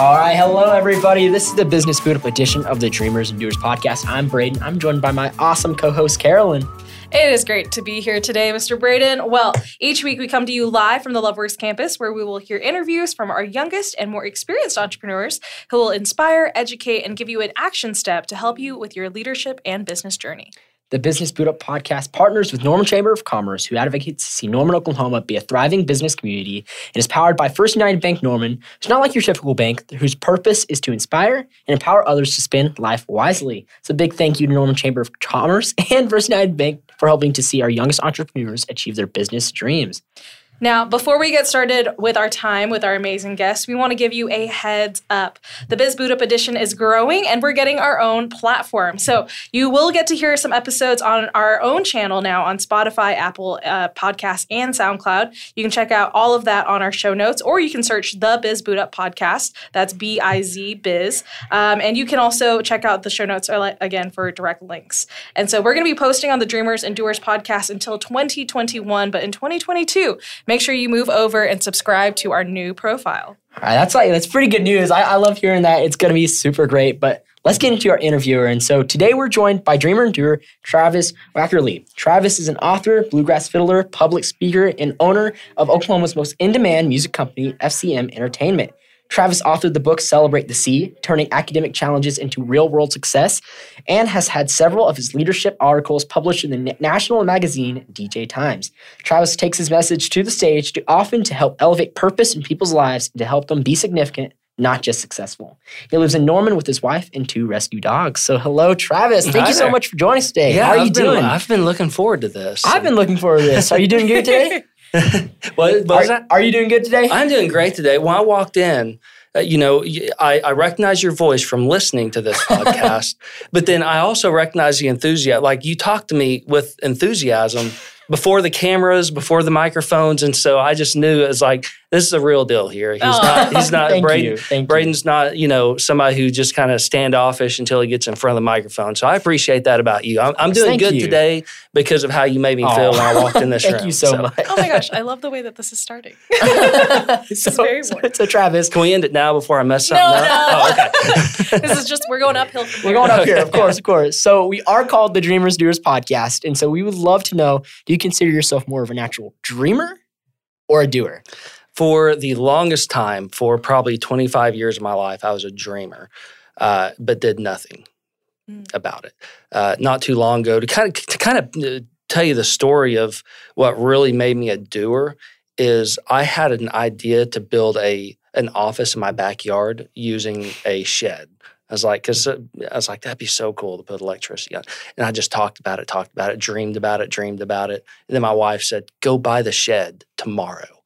All right, hello everybody. This is the Business Boot Up edition of the Dreamers and Doers podcast. I'm Braden. I'm joined by my awesome co-host Carolyn. It is great to be here today, Mr. Braden. Well, each week we come to you live from the Loveworks campus where we will hear interviews from our youngest and more experienced entrepreneurs who will inspire, educate, and give you an action step to help you with your leadership and business journey. The Business Boot Up podcast partners with Norman Chamber of Commerce, who advocates to see Norman, Oklahoma be a thriving business community and is powered by First United Bank Norman, who's not like your typical bank, whose purpose is to inspire and empower others to spend life wisely. So, big thank you to Norman Chamber of Commerce and First United Bank for helping to see our youngest entrepreneurs achieve their business dreams. Now, before we get started with our time with our amazing guests, we want to give you a heads up. The Biz Boot Up edition is growing and we're getting our own platform. So you will get to hear some episodes on our own channel now on Spotify, Apple uh, Podcasts, and SoundCloud. You can check out all of that on our show notes, or you can search the Biz Boot Up podcast. That's B I Z Biz. Um, and you can also check out the show notes again for direct links. And so we're going to be posting on the Dreamers and Doers podcast until 2021, but in 2022, make sure you move over and subscribe to our new profile. All right, that's like that's pretty good news. I, I love hearing that. It's going to be super great. But let's get into our interviewer. And so today we're joined by dreamer and doer Travis Wackerly. Travis is an author, bluegrass fiddler, public speaker, and owner of Oklahoma's most in-demand music company, FCM Entertainment. Travis authored the book Celebrate the C, turning academic challenges into real world success, and has had several of his leadership articles published in the national magazine DJ Times. Travis takes his message to the stage to often to help elevate purpose in people's lives and to help them be significant, not just successful. He lives in Norman with his wife and two rescue dogs. So, hello, Travis. Thank Hi you so there. much for joining us today. Yeah, How are I've you been, doing? I've been looking forward to this. I've been looking forward to this. Are you doing good today? what, what are, are you doing good today? I'm doing great today. When I walked in, uh, you know, I recognize your voice from listening to this podcast, but then I also recognize the enthusiasm. Like you talked to me with enthusiasm before the cameras, before the microphones, and so I just knew it was like this is a real deal here. He's Aw. not. He's not. Thank Braden, you. Thank you. Braden's not. You know, somebody who just kind of standoffish until he gets in front of the microphone. So I appreciate that about you. I'm, I'm doing Thank good you. today because of how you made me Aw. feel when I walked in this Thank room. Thank you so, much. Oh my gosh, I love the way that this is starting. so, very so, warm. so Travis, Can we end it now before I mess something No, up? no. Oh, okay. this is just, we're going uphill. from we're going up here, of course, of course. So we are called the Dreamers Doers Podcast, and so we would love to know: Do you consider yourself more of a natural dreamer or a doer? For the longest time, for probably 25 years of my life, I was a dreamer, uh, but did nothing Mm. about it. Uh, not too long ago, to kind of to kind of uh, tell you the story of what really made me a doer is I had an idea to build a an office in my backyard using a shed. I was like, because I was like, that'd be so cool to put electricity on. And I just talked about it, talked about it, dreamed about it, dreamed about it. And then my wife said, go buy the shed tomorrow.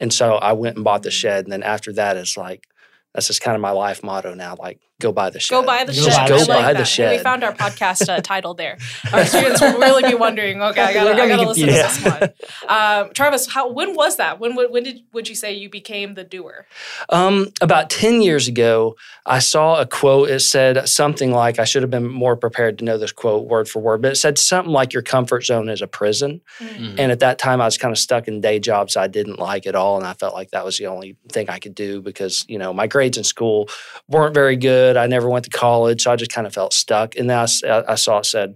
And so I went and bought the shed. And then after that, it's like, that's just kind of my life motto now. Like, go buy the shed. Go buy the Go shed. buy the I shed. like Go buy the that. And shed. We found our podcast uh, title there. Our students will really be wondering. Okay, I gotta, I gotta be listen to this one. Um, Travis, how when was that? When when did would you say you became the doer? Um, about 10 years ago, I saw a quote. It said something like, I should have been more prepared to know this quote word for word, but it said something like, Your comfort zone is a prison. Mm-hmm. And at that time, I was kind of stuck in day jobs I didn't like at all. And I felt like that was the only thing I could do because, you know, my grades in school weren't very good. I never went to college. So I just kind of felt stuck. And then I, s- I saw it said,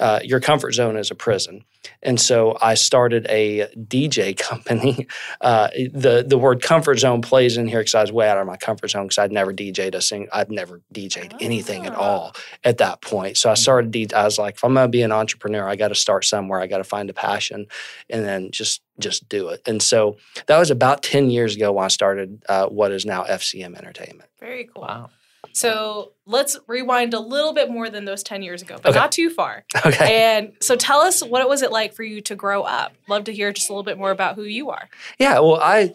uh, Your comfort zone is a prison. And so I started a DJ company. Uh, the the word comfort zone plays in here because I was way out of my comfort zone because I'd never DJed a sing. I'd never DJed anything at Ah. all at that point. So I started. I was like, if I'm gonna be an entrepreneur, I got to start somewhere. I got to find a passion, and then just just do it. And so that was about ten years ago when I started uh, what is now FCM Entertainment. Very cool. Wow. So let's rewind a little bit more than those ten years ago, but Okay. not too far. Okay. And so tell us what it was it like for you to grow up. Love to hear just a little bit more about who you are. Yeah, well, I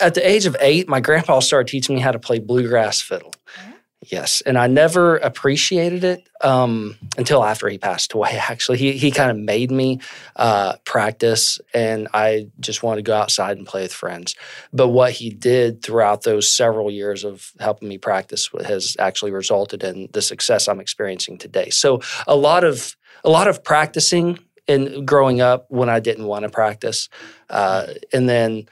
at the age of eight, my grandpa started teaching me how to play bluegrass fiddle. Oh. Yes, and I never appreciated it um, until after he passed away. Actually, he he kind of made me uh, practice, and I just wanted to go outside and play with friends. But what he did throughout those several years of helping me practice has actually resulted in the success I'm experiencing today. So a lot of a lot of practicing and growing up when I didn't want to practice, uh, and then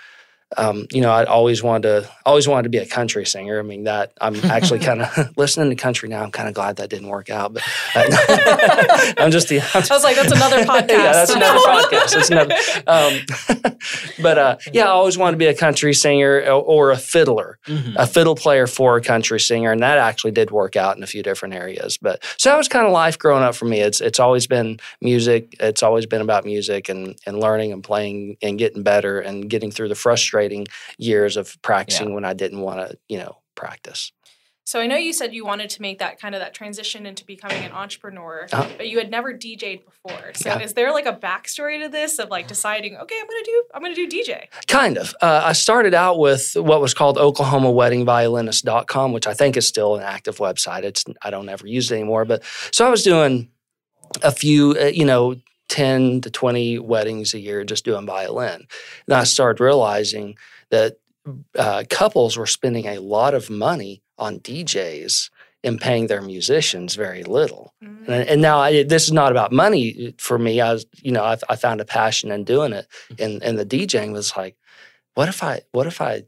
um, you know, I always wanted to always wanted to be a country singer. I mean, that I'm actually kind of listening to country now. I'm kind of glad that didn't work out, but uh, I'm just the. I'm I was like, that's another podcast. yeah, that's another podcast. That's another. Um, but uh, yeah, I always wanted to be a country singer or, or a fiddler, Mhm. a fiddle player for a country singer, and that actually did work out in a few different areas. But so that was kind of life growing up for me. It's it's always been music. It's always been about music and and learning and playing and getting better and getting through the frustrating years of practicing when I didn't want to, you know, practice. So I know you said you wanted to make that kind of that transition into becoming an entrepreneur, Uh-huh. but you had never DJ'd before. So Yeah. is there like a backstory to this of like deciding, okay, I'm gonna do I'm gonna do DJ? Kind of. Uh, I started out with what was called OklahomaWeddingViolinist.com, which I think is still an active website. It's I don't ever use it anymore, but so I was doing a few, uh, you know, ten to twenty weddings a year just doing violin. And I started realizing that uh, couples were spending a lot of money on DJs and paying their musicians very little. Mm. And, and now I, this is not about money for me. I was, you know, I, I found a passion in doing it, and and the DJing was like, what if I, what if I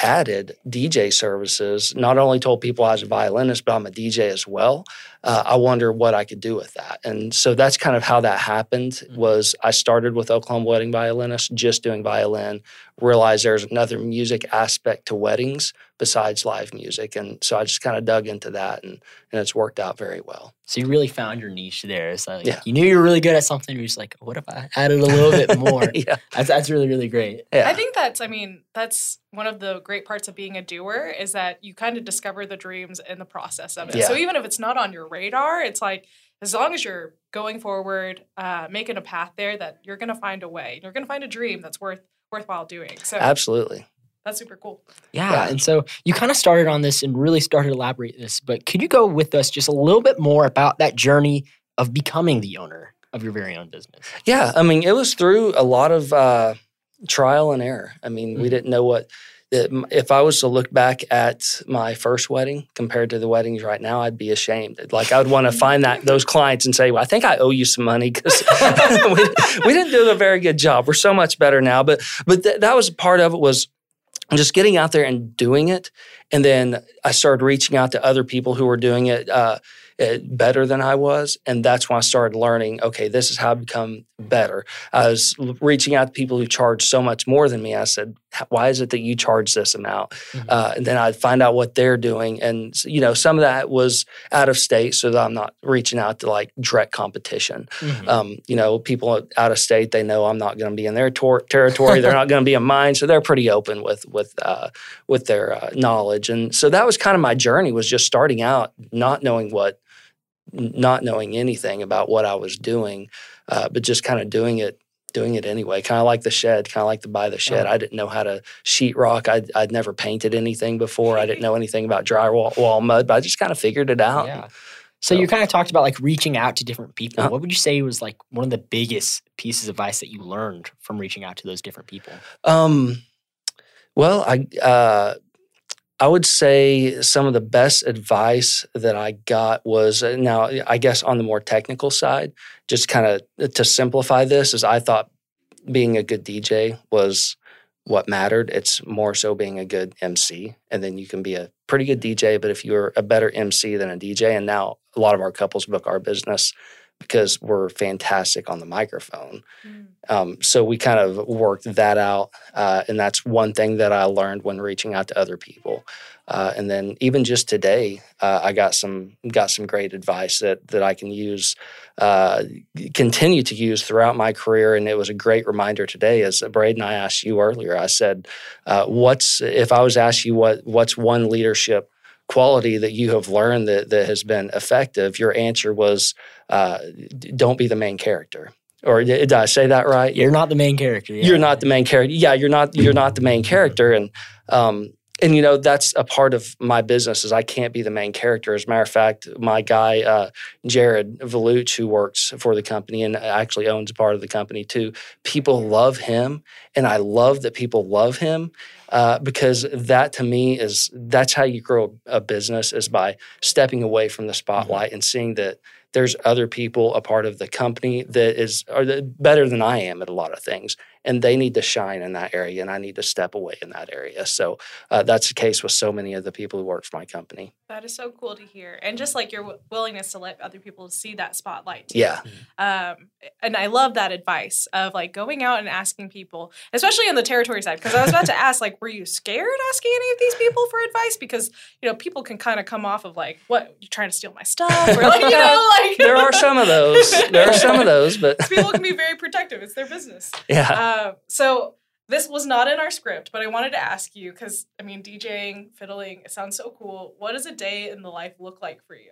added DJ services? Not only told people I was a violinist, but I'm a DJ as well. Uh, I wonder what I could do with that, and so that's kind of how that happened. Mhm. Was I started with Oklahoma Wedding Violinist, just doing violin. Realized there's another music aspect to weddings besides live music, and so I just kind of dug into that, and and it's worked out very well. So you really found your niche there. It's like Yeah. you knew you were really good at something. You're just like, what if I added a little bit more? yeah, That's, that's really really great. yeah. I think that's I mean, that's one of the great parts of being a doer is that you kind of discover the dreams in the process of it. Yeah. So even if it's not on your radar, it's like as long as you're going forward, uh, making a path there, that you're gonna find a way. You're gonna find a dream that's worth worthwhile doing. So Absolutely. That's super cool. Yeah. Yeah. And so you kind of started on this and really started to elaborate this, but could you go with us just a little bit more about that journey of becoming the owner of your very own business? Yeah, I mean, it was through a lot of uh, trial and error. I mean, we Mhm. didn't know what. If I was to look back at my first wedding compared to the weddings right now, I'd be ashamed. Like I would want to find that those clients and say, "Well, I think I owe you some money because we, we didn't do a very good job. We're so much better now." But but th- that was part of it was just getting out there and doing it, and then I started reaching out to other people who were doing it. Uh, better than I was. And that's when I started learning okay, this is how I become better. I was reaching out to people who charge so much more than me. I said, why is it that you charge this amount? Mhm. Uh, and then I'd find out what they're doing. And, you know, some of that was out of state so that I'm not reaching out to like direct competition. Mhm. Um, you know, people out of state, they know I'm not going to be in their tor- territory. They're not going to be in mine. So they're pretty open with, with, uh, with their uh, knowledge. And so that was kind of my journey was just starting out, not knowing what, not knowing anything about what I was doing, uh, but just kind of doing it, doing it anyway. Kind of like the shed, kind of like the buy the shed. Oh. I didn't know how to sheetrock. I'd, I'd never painted anything before. I didn't know anything about drywall wall mud, but I just kind of figured it out. Yeah. So, So- you kind of talked about like reaching out to different people. Uh-huh. What would you say was like one of the biggest pieces of advice that you learned from reaching out to those different people? Um, well, I uh, I would say some of the best advice that I got was uh, now I guess on the more technical side, just kind of to simplify this, is I thought being a good DJ was what mattered. It's more so being a good MC, and then you can be a pretty good DJ. But if you're a better MC than a DJ, and now a lot of our couples book our business because we're fantastic on the microphone. Mm. Um, so we kind of worked that out, uh, and that's one thing that I learned when reaching out to other people. Uh, and then even just today, uh, I got some got some great advice that that I can use, uh, continue to use throughout my career. And it was a great reminder today, as Braden I asked you earlier. I said, uh, "What's if I was asked you what what's one leadership?" Quality that you have learned that, that has been effective your answer was uh, don't be the main character or did, i say that right You're not the main character. yeah. you're not the main character. Yeah, you're not you're not the main character, and um, and you know that's a part of my business is I can't be the main character. As a matter of fact, my guy uh, Jared Valuch, who works for the company and actually owns a part of the company too, people love him, and I love that people love him uh, because that to me is that's how you grow a business is by stepping away from the spotlight and seeing that there's other people a part of the company that is are better than I am at a lot of things, and they need to shine in that area, and I need to step away in that area. So uh, that's the case with so many of the people who work for my company. That is so cool to hear, and just like your w- willingness to let other people see that spotlight. Too. Yeah, Um, and I love that advice of like going out and asking people, especially on the territory side. Because I was about to ask, like, were you scared asking any of these people for advice? Because you know, people can kind of come off of like, what you trying to steal my stuff, or like, you know, like there are some of those. There are some of those, but people can be very protective. It's their business. yeah. Uh, so this was not in our script, but I wanted to ask you because I mean, DJing, fiddling, it sounds so cool. What does a day in the life look like for you?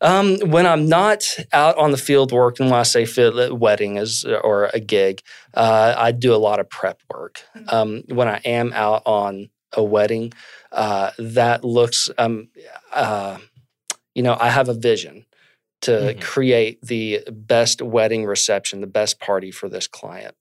Um, when I'm not out on the field working, when I say wedding is or a gig, uh, I do a lot of prep work. Mhm. Um, when I am out on a wedding, uh, that looks, um, uh, you know, I have a vision to Mhm. create the best wedding reception, the best party for this client.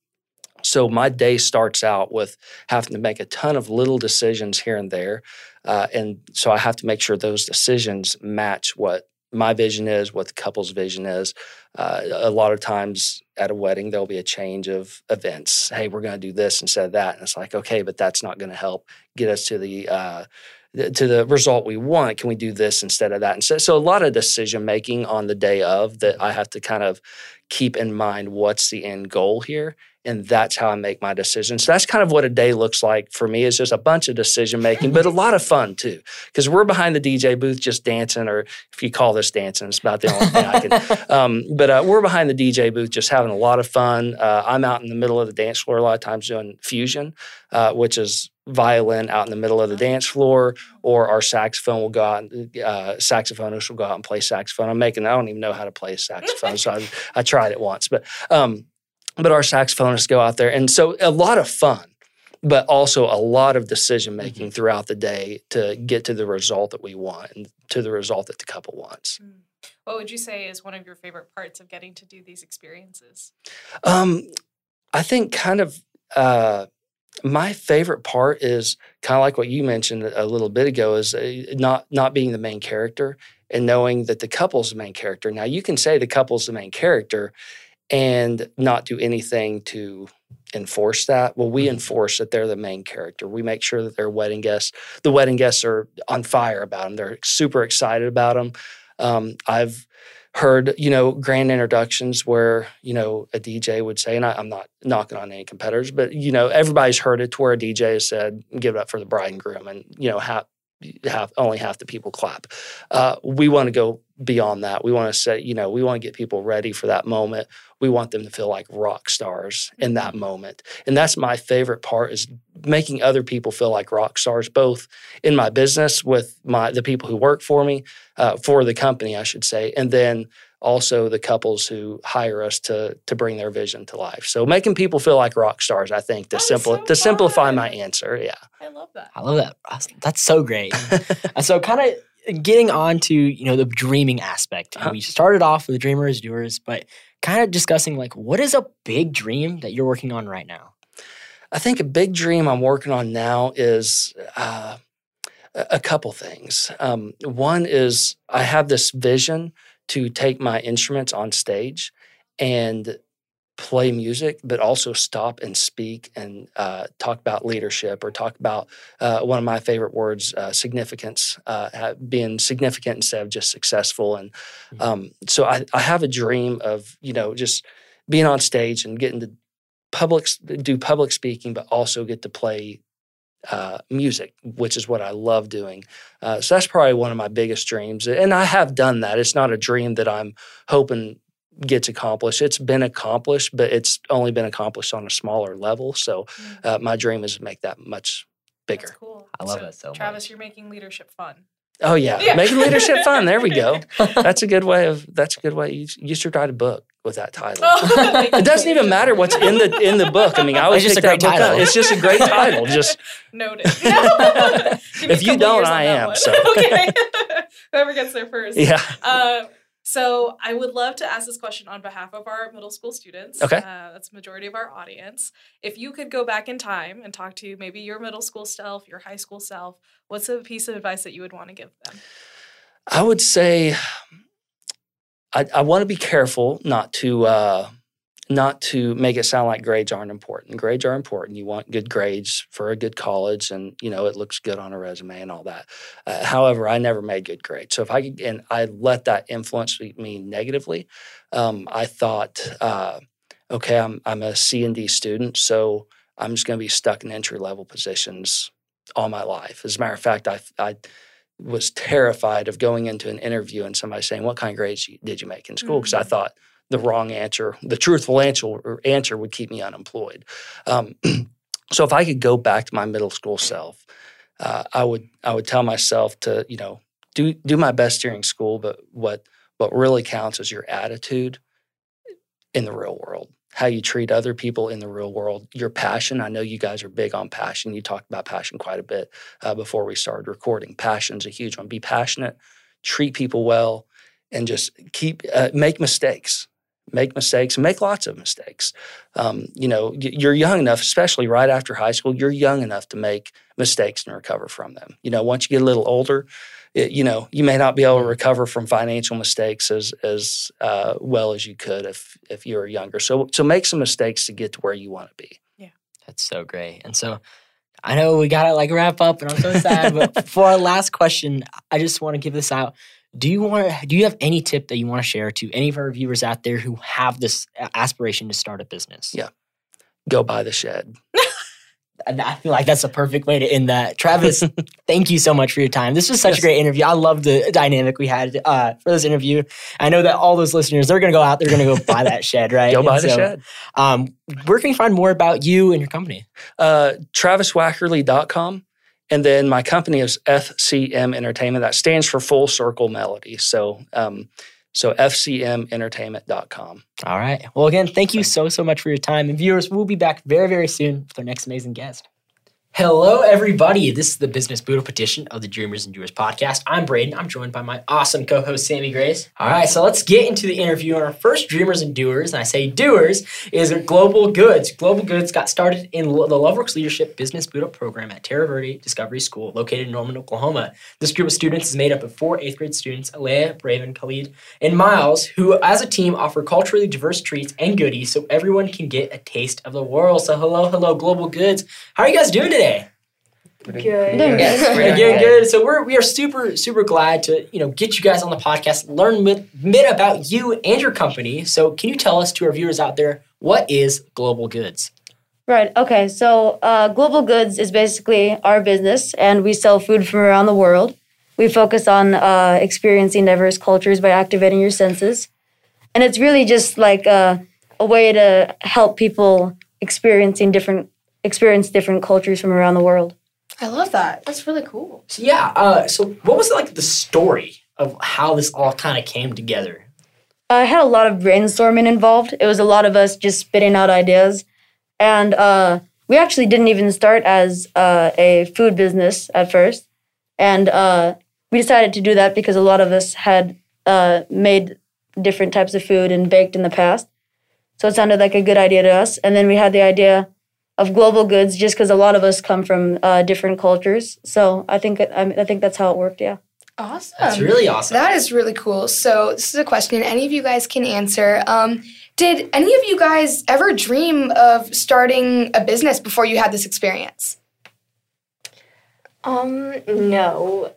So my day starts out with having to make a ton of little decisions here and there, uh, and so I have to make sure those decisions match what my vision is, what the couple's vision is. Uh, a lot of times at a wedding, there'll be a change of events. Hey, we're going to do this instead of that, and it's like, okay, but that's not going to help get us to the uh, to the result we want. Can we do this instead of that? And so, so a lot of decision making on the day of that I have to kind of keep in mind what's the end goal here and that's how I make my decisions. So that's kind of what a day looks like for me. Is just a bunch of decision making, but a lot of fun too, because we're behind the DJ booth just dancing, or if you call this dancing, it's about the only thing I can. Um, but uh, we're behind the DJ booth, just having a lot of fun. Uh, I'm out in the middle of the dance floor a lot of times doing fusion, uh, which is violin out in the middle of the dance floor, or our saxophone will go out. Uh, saxophonist will go out and play saxophone. I'm making. I don't even know how to play a saxophone, so I, I tried it once, but. Um, but our saxophonists go out there. And so a lot of fun but also a lot of decision making throughout the day to get to the result that we want and to the result that the couple wants. What would you say is one of your favorite parts of getting to do these experiences? um, i think kind of uh, my favorite part is kind of like what you mentioned a little bit ago is uh, not not being the main character and knowing that the couple's the main character. Now you can say the couple's the main character and not do anything to enforce that. Well, we enforce that they're the main character. We make sure that their wedding guests, the wedding guests, are on fire about them. They're super excited about them. Um, I've heard, you know, grand introductions where you know a DJ would say, and I, I'm not knocking on any competitors, but you know, everybody's heard it to where a DJ has said, "Give it up for the bride and groom," and you know, half, half only half the people clap. Uh, we want to go beyond that. We want to say, you know, we want to get people ready for that moment. We want them to feel like rock stars in that moment. And that's my favorite part is making other people feel like rock stars, both in my business with my the people who work for me, uh, for the company, I should say, and then also the couples who hire us to to bring their vision to life. So making people feel like rock stars, I think, to simple so to simplify my answer. Yeah. I love that. I love that. That's so great. so, kind of getting on to you know the dreaming aspect. Uh-huh. We started off with dreamers, doers, but kind of discussing like what is a big dream that you're working on right now. I think a big dream I'm working on now is uh, a a couple things. Um, one is I have this vision to take my instruments on stage and play music, but also stop and speak and uh, talk about leadership or talk about uh, one of my favorite words, uh, significance, uh, being significant instead of just successful. And Mhm. um, so I, I have a dream of, you know, just being on stage and getting to public do public speaking, but also get to play uh, music, which is what I love doing. Uh, so that's probably one of my biggest dreams, and I have done that. It's not a dream that I'm hoping gets accomplished. It's been accomplished, but it's only been accomplished on a smaller level. So uh, my dream is to make that much bigger. That's cool. I love that so Travis, much. you're making leadership fun. Oh yeah. Yeah. making leadership fun. There we go. That's a good way of. That's a good way. You, you should write a book with that title. Oh, It doesn't even matter what's in the in the book. I mean, I always It's just pick a that great book up. title. It's just a great title. Just Noted. Give If you don't, I am, one. so. okay. Whoever gets there first. yeah. Um, so I would love to ask this question on behalf of our middle school students. Okay. Uh, that's the majority of our audience. If you could go back in time and talk to maybe your middle school self, your high school self, what's a piece of advice that you would want to give them? I would say I, I want to be careful not to uh, not to make it sound like grades aren't important. Grades are important. You want good grades for a good college, and you know it looks good on a resume and all that. Uh, however, I never made good grades, so if I could, and I let that influence me negatively. Um, I thought, uh, okay, I'm I'm a C and D student, so I'm just going to be stuck in entry level positions all my life. As a matter of fact, I I was terrified of going into an interview and somebody saying, "What kind of grades did you make in school?" Because mm-hmm. I thought the wrong answer, the truthful answer, answer would keep me unemployed. Um, so if I could go back to my middle school self, uh, I would I would tell myself to you know do do my best during school, but what what really counts is your attitude in the real world how you treat other people in the real world, your passion. I know you guys are big on passion. You talked about passion quite a bit uh, before we started recording. Passion's a huge one. Be passionate, treat people well, and just keep uh, make mistakes make mistakes and make lots of mistakes. Um, you know, you're young enough, especially right after high school, you're young enough to make mistakes and recover from them. You know, once you get a little older, it, you know, you may not be able to recover from financial mistakes as as uh, well as you could if if you were younger. So so make some mistakes to get to where you want to be. Yeah, that's so great. And so I know we gotta like wrap up, and I'm so sad. but for our last question, I just want to give this out do you want to do you have any tip that you want to share to any of our viewers out there who have this aspiration to start a business yeah go buy the shed I feel like that's a perfect way to end that. Travis, thank you so much for your time. This was such yes. a great interview. I love the dynamic we had uh, for this interview. I know that all those listeners, they're going to go out, they're going to go buy that shed, right? Go and buy so, the shed. Um, where can you find more about you and your company? Uh, TravisWackerly.com. And then my company is FCM Entertainment. That stands for Full Circle Melody. So, um, so fcmentertainment.com. All right. Well, again, thank you so, so much for your time. And viewers, we'll be back very, very soon with our next amazing guest. Hello, everybody. This is the Business Boot Up edition of the Dreamers and Doers podcast. I'm Braden. I'm joined by my awesome co host, Sammy Grace. All right, so let's get into the interview. Our first Dreamers and Doers, and I say doers, is Global Goods. Global Goods got started in the Loveworks Leadership Business Boot program at Terra Verde Discovery School, located in Norman, Oklahoma. This group of students is made up of four eighth grade students Alea, Braven, Khalid, and Miles, who, as a team, offer culturally diverse treats and goodies so everyone can get a taste of the world. So, hello, hello, Global Goods. How are you guys doing today? Good. Doing good. We're doing good. So we're we are super super glad to you know get you guys on the podcast, learn bit, bit about you and your company. So can you tell us to our viewers out there what is Global Goods? Right. Okay. So uh, Global Goods is basically our business, and we sell food from around the world. We focus on uh, experiencing diverse cultures by activating your senses, and it's really just like a, a way to help people experiencing different experience different cultures from around the world. I love that. That's really cool. So yeah. Uh, so what was like the story of how this all kind of came together? I had a lot of brainstorming involved. It was a lot of us just spitting out ideas, and uh, we actually didn't even start as uh, a food business at first, and uh, we decided to do that because a lot of us had uh, made different types of food and baked in the past. So it sounded like a good idea to us. And then we had the idea of global goods just because a lot of us come from uh, different cultures. So I think I, I think that's how it worked. Yeah. Awesome. That's really awesome. That is really cool. So this is a question any of you guys can answer. Um, did any of you guys ever dream of starting a business before you had this experience? Um, no.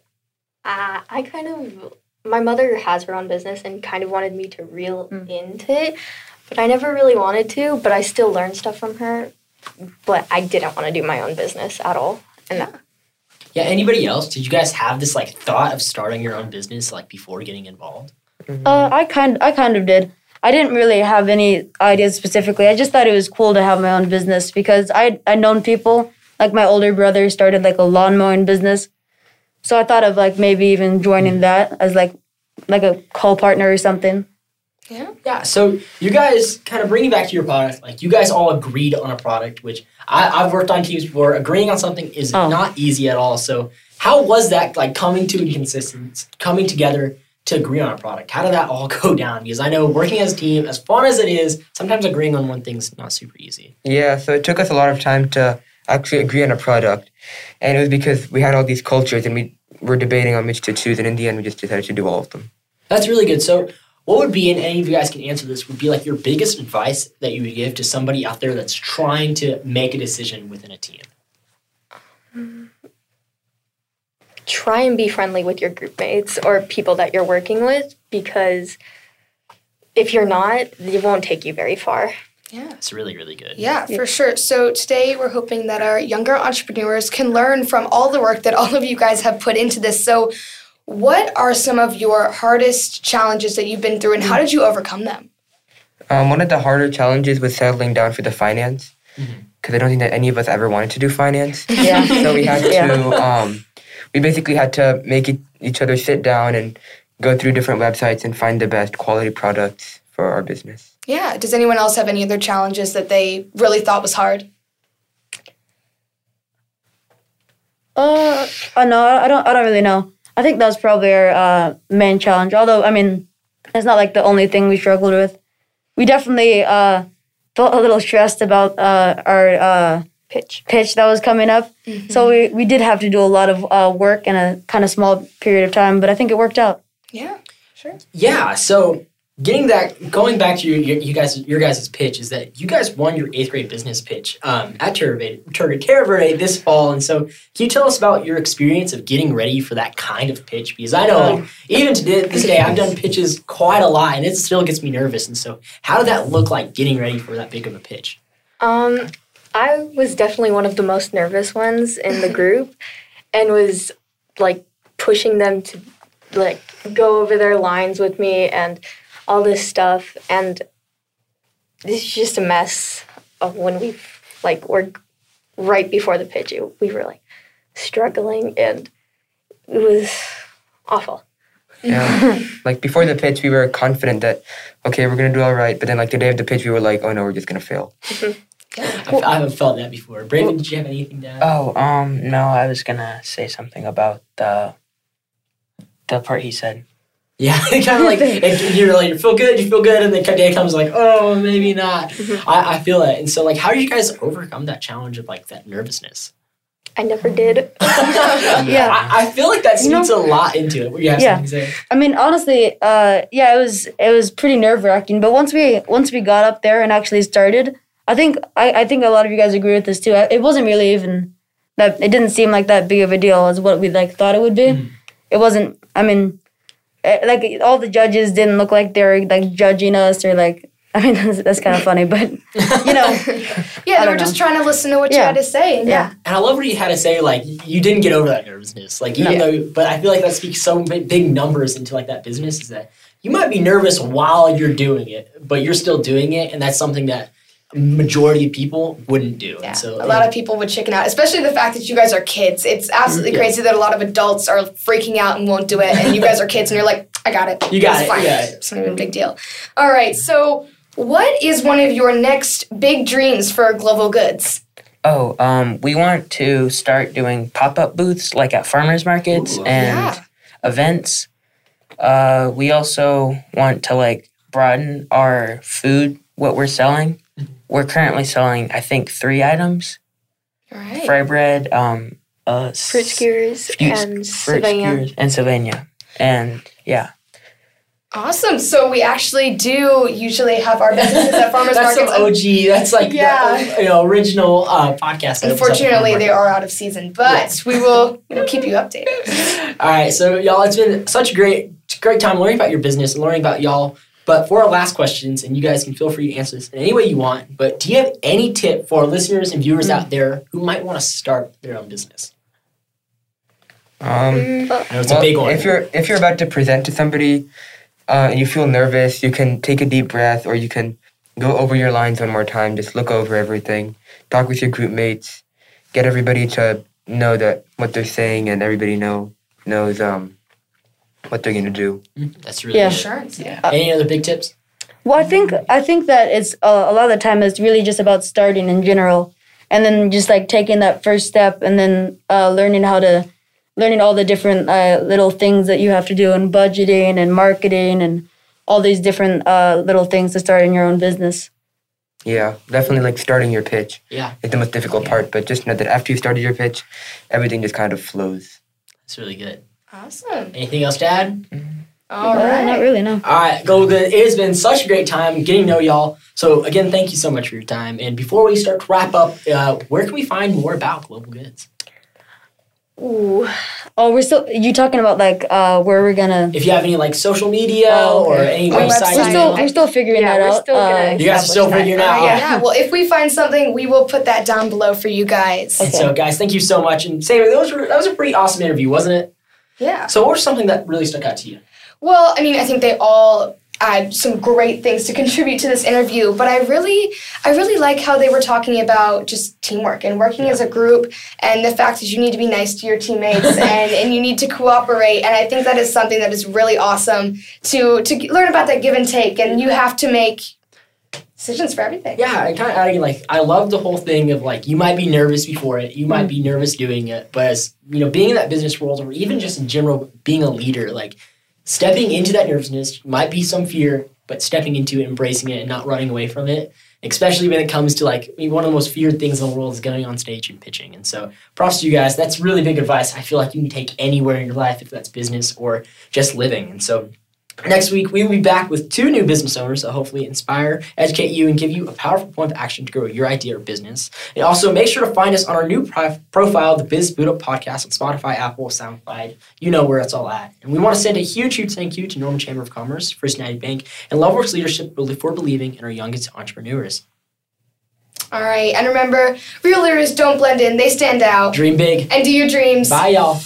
Uh, I kind of my mother has her own business and kind of wanted me to reel mm. into it, but I never really wanted to. But I still learned stuff from her but I didn't want to do my own business at all. And that, yeah. Anybody else? Did you guys have this like thought of starting your own business like before getting involved? Uh, I kind I kind of did. I didn't really have any ideas specifically. I just thought it was cool to have my own business because I I known people like my older brother started like a lawn mowing business, so I thought of like maybe even joining that as like like a co-partner or something. Yeah. Yeah. So you guys kind of bringing back to your product, like you guys all agreed on a product, which I, have worked on teams before. Agreeing on something is oh. not easy at all. So how was that like coming to a consistency, coming together to agree on a product? How did that all go down? Because I know working as a team, as fun as it is, sometimes agreeing on one thing's not super easy. Yeah. So it took us a lot of time to actually agree on a product, and it was because we had all these cultures and we were debating on which to choose, and in the end, we just decided to do all of them. That's really good. So what would be, and any of you guys can answer this, would be like your biggest advice that you would give to somebody out there that's trying to make a decision within a team? Try and be friendly with your group mates or people that you're working with because if you're not, it won't take you very far. Yeah. It's really, really good. Yeah, for sure. So today we're hoping that our younger entrepreneurs can learn from all the work that all of you guys have put into this. So, what are some of your hardest challenges that you've been through and how did you overcome them? Um, one of the harder challenges was settling down for the finance because I don't think that any of us ever wanted to do finance. Yeah. so we had Yeah. to, um, we basically had to make it, each other sit down and go through different websites and find the best quality products for our business. Yeah. Does anyone else have any other challenges that they really thought was hard? Uh, uh, no, I don't. I don't really know. I think that's probably our uh, main challenge. Although, I mean, it's not like the only thing we struggled with. We definitely uh, felt a little stressed about uh, our uh, Pitch. pitch that was coming up. So we, we did have to do a lot of uh, work in a kind of small period of time, but I think it worked out. Yeah. Sure. Yeah. So getting that, going back to your, your you guys your guys' pitch is that you guys won your eighth grade business pitch um, at Terra Verde, Terra Terra Verde this fall, and so can you tell us about your experience of getting ready for that kind of pitch? Because I know, like, even to this day, I've done pitches quite a lot, and it still gets me nervous. And so, how did that look like getting ready for that big of a pitch? Um, I was definitely one of the most nervous ones in the group and was like pushing them to like go over their lines with me and all this stuff and it's just a mess of when we like were right before the pitch it, we were like struggling and it was awful Yeah. like before the pitch, we were confident that, okay, we're going to do all right. But then, like the day of the pitch, we were like, oh no, we're just going to fail. I've, I haven't felt that before. Brandon, did you have anything to add? Oh, um, no, I was gonna say something about the the part he said. Yeah, kind of like it, you're like you feel good, you feel good, and the day comes like, oh, maybe not. I, I feel it, and so like, how do you guys overcome that challenge of like that nervousness? I never did Yeah. I, I feel like that You know- a lot into it. You have Yeah. something to say? I mean, honestly, uh, yeah, it was it was pretty nerve wracking. But once we once we got up there and actually started, I think I, I think a lot of you guys agree with this too. I- It wasn't really even that. It didn't seem like that big of a deal as what we like thought it would be. It wasn't. I mean, Eh, like all the judges didn't look like they're like judging us or like. I mean, that's, that's kind of funny, but you know, Yeah, they were don't just trying to listen to what you had to say. And Yeah. And I love what you had to say. Like you didn't get over that nervousness. Like even No. though, but I feel like that speaks so big, big numbers into like that business is that you might be nervous while you're doing it, but you're still doing it, and that's something that majority of people wouldn't do. Yeah, so a lot of people would chicken out, especially the fact that you guys are kids. It's absolutely Yeah. crazy that a lot of adults are freaking out and won't do it, and you guys are kids, and you're like, I got it. You got It's it, Fine. yeah. It's not even a big deal. All right, so what is one of your next big dreams for Global Goods? Oh, um, we want to start doing pop up booths like at farmers markets Ooh. and Yeah. events. Uh, we also want to like broaden our food, what we're selling. We're currently selling, I think, three items: All right. fry bread, um, uh, fruit s- skewers and Savannah. and Sylvania, and yeah. Awesome. So we actually do usually have our businesses at farmers that's markets. some OG. That's like Yeah. the you know, original uh, podcast. Unfortunately, they are out of season, but we will you know, keep you updated. All right, so y'all, it's been such a great, great time learning about your business and learning about y'all. But for our last questions, and you guys can feel free to answer this in any way you want. But do you have any tip for listeners and viewers out there who might want to start their own business? Um, I it's well, a big one. If you're if you're about to present to somebody uh, and you feel nervous, you can take a deep breath, or you can go over your lines one more time. Just look over everything, talk with your group mates, get everybody to know that what they're saying, and everybody know knows um what they're gonna do. That's really Yeah. good. Insurance. Yeah. Any other big tips? Well, I think I think that it's uh, a lot of the time it's really just about starting in general, and then just like taking that first step, and then uh, learning how to learning all the different uh, little things that you have to do in budgeting and marketing and all these different uh, little things to start in your own business. Yeah, definitely like starting your pitch Yeah, It's the most difficult part. But just know that after you started your pitch, everything just kind of flows. that's really good. Awesome. Anything else to add? All Uh, right. Not really, no. All right, Golden. It has been such a great time getting to know y'all. So again, thank you so much for your time. And before we start to wrap up, uh, where can we find more about Global Goods? Ooh. Oh, we're still. You talking about like uh, where we're gonna? If you have any like social media Oh, or any Our website, website. We're you still know? we're still figuring Yeah, that we're out. still gonna Uh, You guys are still that. figuring it out. Yeah. huh? Well, if we find something, we will put that down below for you guys. And so, guys, thank you so much. And Sammy, those were, that was a pretty awesome interview, wasn't it? Yeah. So, what was something that really stuck out to you? Well, I mean, I think they all had some great things to contribute to this interview, but I really, I really like how they were talking about just teamwork and working as a group, and the fact that you need to be nice to your teammates and, and you need to cooperate. And I think that is something that is really awesome to to learn about that give and take, and you have to make decisions for everything. Yeah, I kind of adding like I love the whole thing of like you might be nervous before it, you might mm. be nervous doing it, but as you know, being in that business world or even just in general being a leader, like stepping into that nervousness might be some fear, but stepping into it, embracing it, and not running away from it. Especially when it comes to like I mean, one of the most feared things in the world is going on stage and pitching. And so, props to you guys. That's really big advice. I feel like you can take anywhere in your life if that's business or just living. And so, Next week, we will be back with two new business owners that hopefully inspire, educate you, and give you a powerful point of action to grow your idea or business. And also, make sure to find us on our new pro- profile, the Biz Boot Up Podcast on Spotify, Apple, SoundCloud. You know where it's all at. And we want to send a huge, huge thank you to Norman Chamber of Commerce, First United Bank, and Loveworks Leadership for believing in our youngest entrepreneurs. All right, and remember, real leaders don't blend in; they stand out. Dream big. And do your dreams. Bye, y'all.